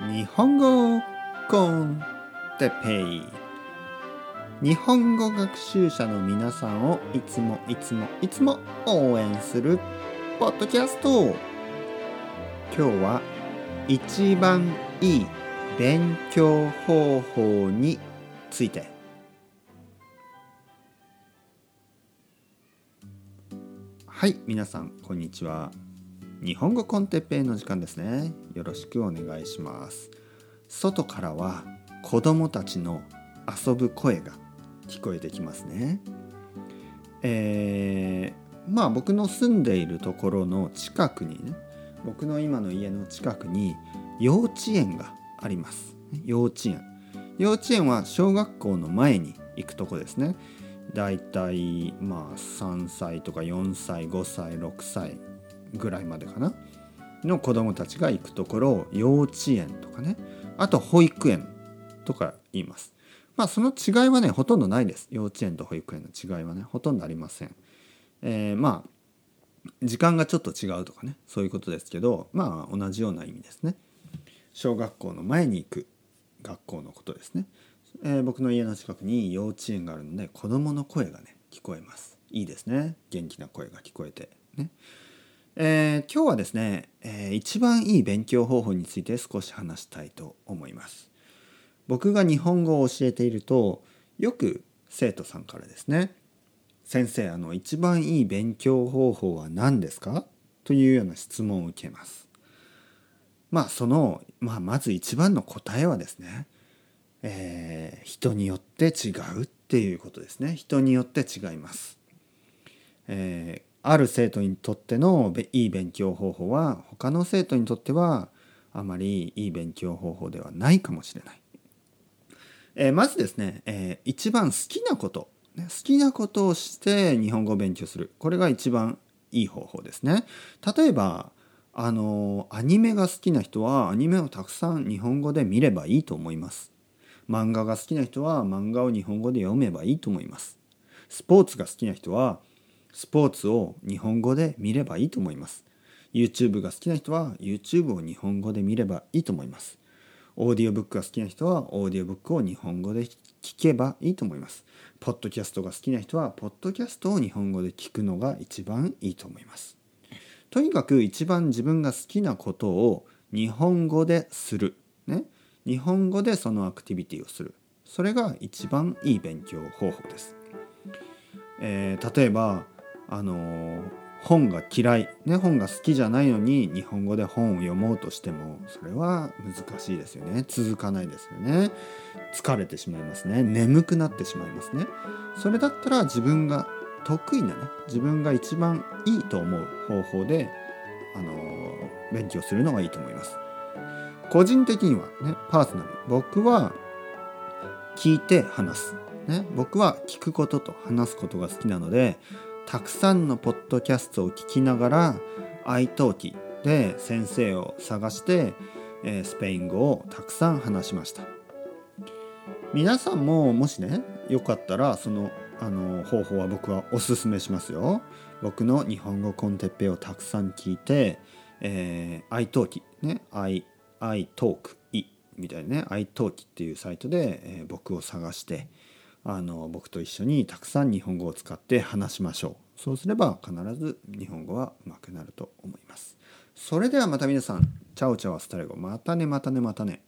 日本語コンテペイ日本語学習者の皆さんをいつもいつもいつも応援するポッドキャスト。今日は一番いい勉強方法について。はい皆さんこんにちは。日本語コンテッペイの時間ですね。よろしくお願いします。外からは子供たちの遊ぶ声が聞こえてきますね。えー、まあ僕の住んでいるところの近くにね僕の今の家の近くに幼稚園があります。幼稚園。幼稚園は小学校の前に行くとこですね。だいたいまあ3歳とか4歳5歳6歳。ぐらいまでかな。の子供たちが行くところを幼稚園とかね。あと保育園とか言います。まあその違いはねほとんどないです。幼稚園と保育園の違いはねほとんどありません。えー、まあ時間がちょっと違うとかねそういうことですけどまあ同じような意味ですね。小学校の前に行く学校のことですね、えー、僕の家の近くに幼稚園があるので子供の声がね聞こえます。いいですね。元気な声が聞こえてね。えー、今日はですね、えー、一番いい勉強方法について少し話したいと思います。僕が日本語を教えているとよく生徒さんからですね「先生あの一番いい勉強方法は何ですか?」というような質問を受けます。まあその、まあ、まず一番の答えはですね、えー、人によって違うっていうことですね人によって違います。えーある生徒にとってのいい勉強方法は他の生徒にとってはあまりいい勉強方法ではないかもしれない。えー、まずですね、えー、一番好きなこと、ね、好きなことをして日本語を勉強するこれが一番いい方法ですね。例えばあのアニメが好きな人はアニメをたくさん日本語で見ればいいと思います。漫画が好きな人は漫画を日本語で読めばいいと思います。スポーツが好きな人はスポーツを日本語で見ればいいと思います。YouTube が好きな人は YouTube を日本語で見ればいいと思います。オーディオブックが好きな人はオーディオブックを日本語で聞けばいいと思います。ポッドキャストが好きな人はポッドキャストを日本語で聞くのが一番いいと思います。とにかく一番自分が好きなことを日本語でする。ね。日本語でそのアクティビティをする。それが一番いい勉強方法です。えー、例えばあの本が嫌い、ね、本が好きじゃないのに日本語で本を読もうとしてもそれは難しいですよね。続かないですよね。疲れてしまいますね。眠くなってしまいますね。それだったら自分が得意なね自分が一番いいと思う方法であの勉強するのがいいと思います。個人的にはねパーソナル。僕は聞いて話す、ね、僕は聞くことと話すことが好きなのでたくさんのポッドキャストを聞きながら iTalki で先生を探して、えスペイン語をたくさん話しました。皆さんももしねよかったらそのあの方法は僕はおすすめしますよ。僕の日本語コンテッペをたくさん聞いて、えー、iTalki ね I iTalk みたいなね iTalki っていうサイトで、えー、僕を探してあの僕と一緒にたくさん日本語を使って話しましょう。そうすれば必ず日本語はうまくなると思います。それではまた皆さん。チャオチャオスタレゴ。またねまたねまたね。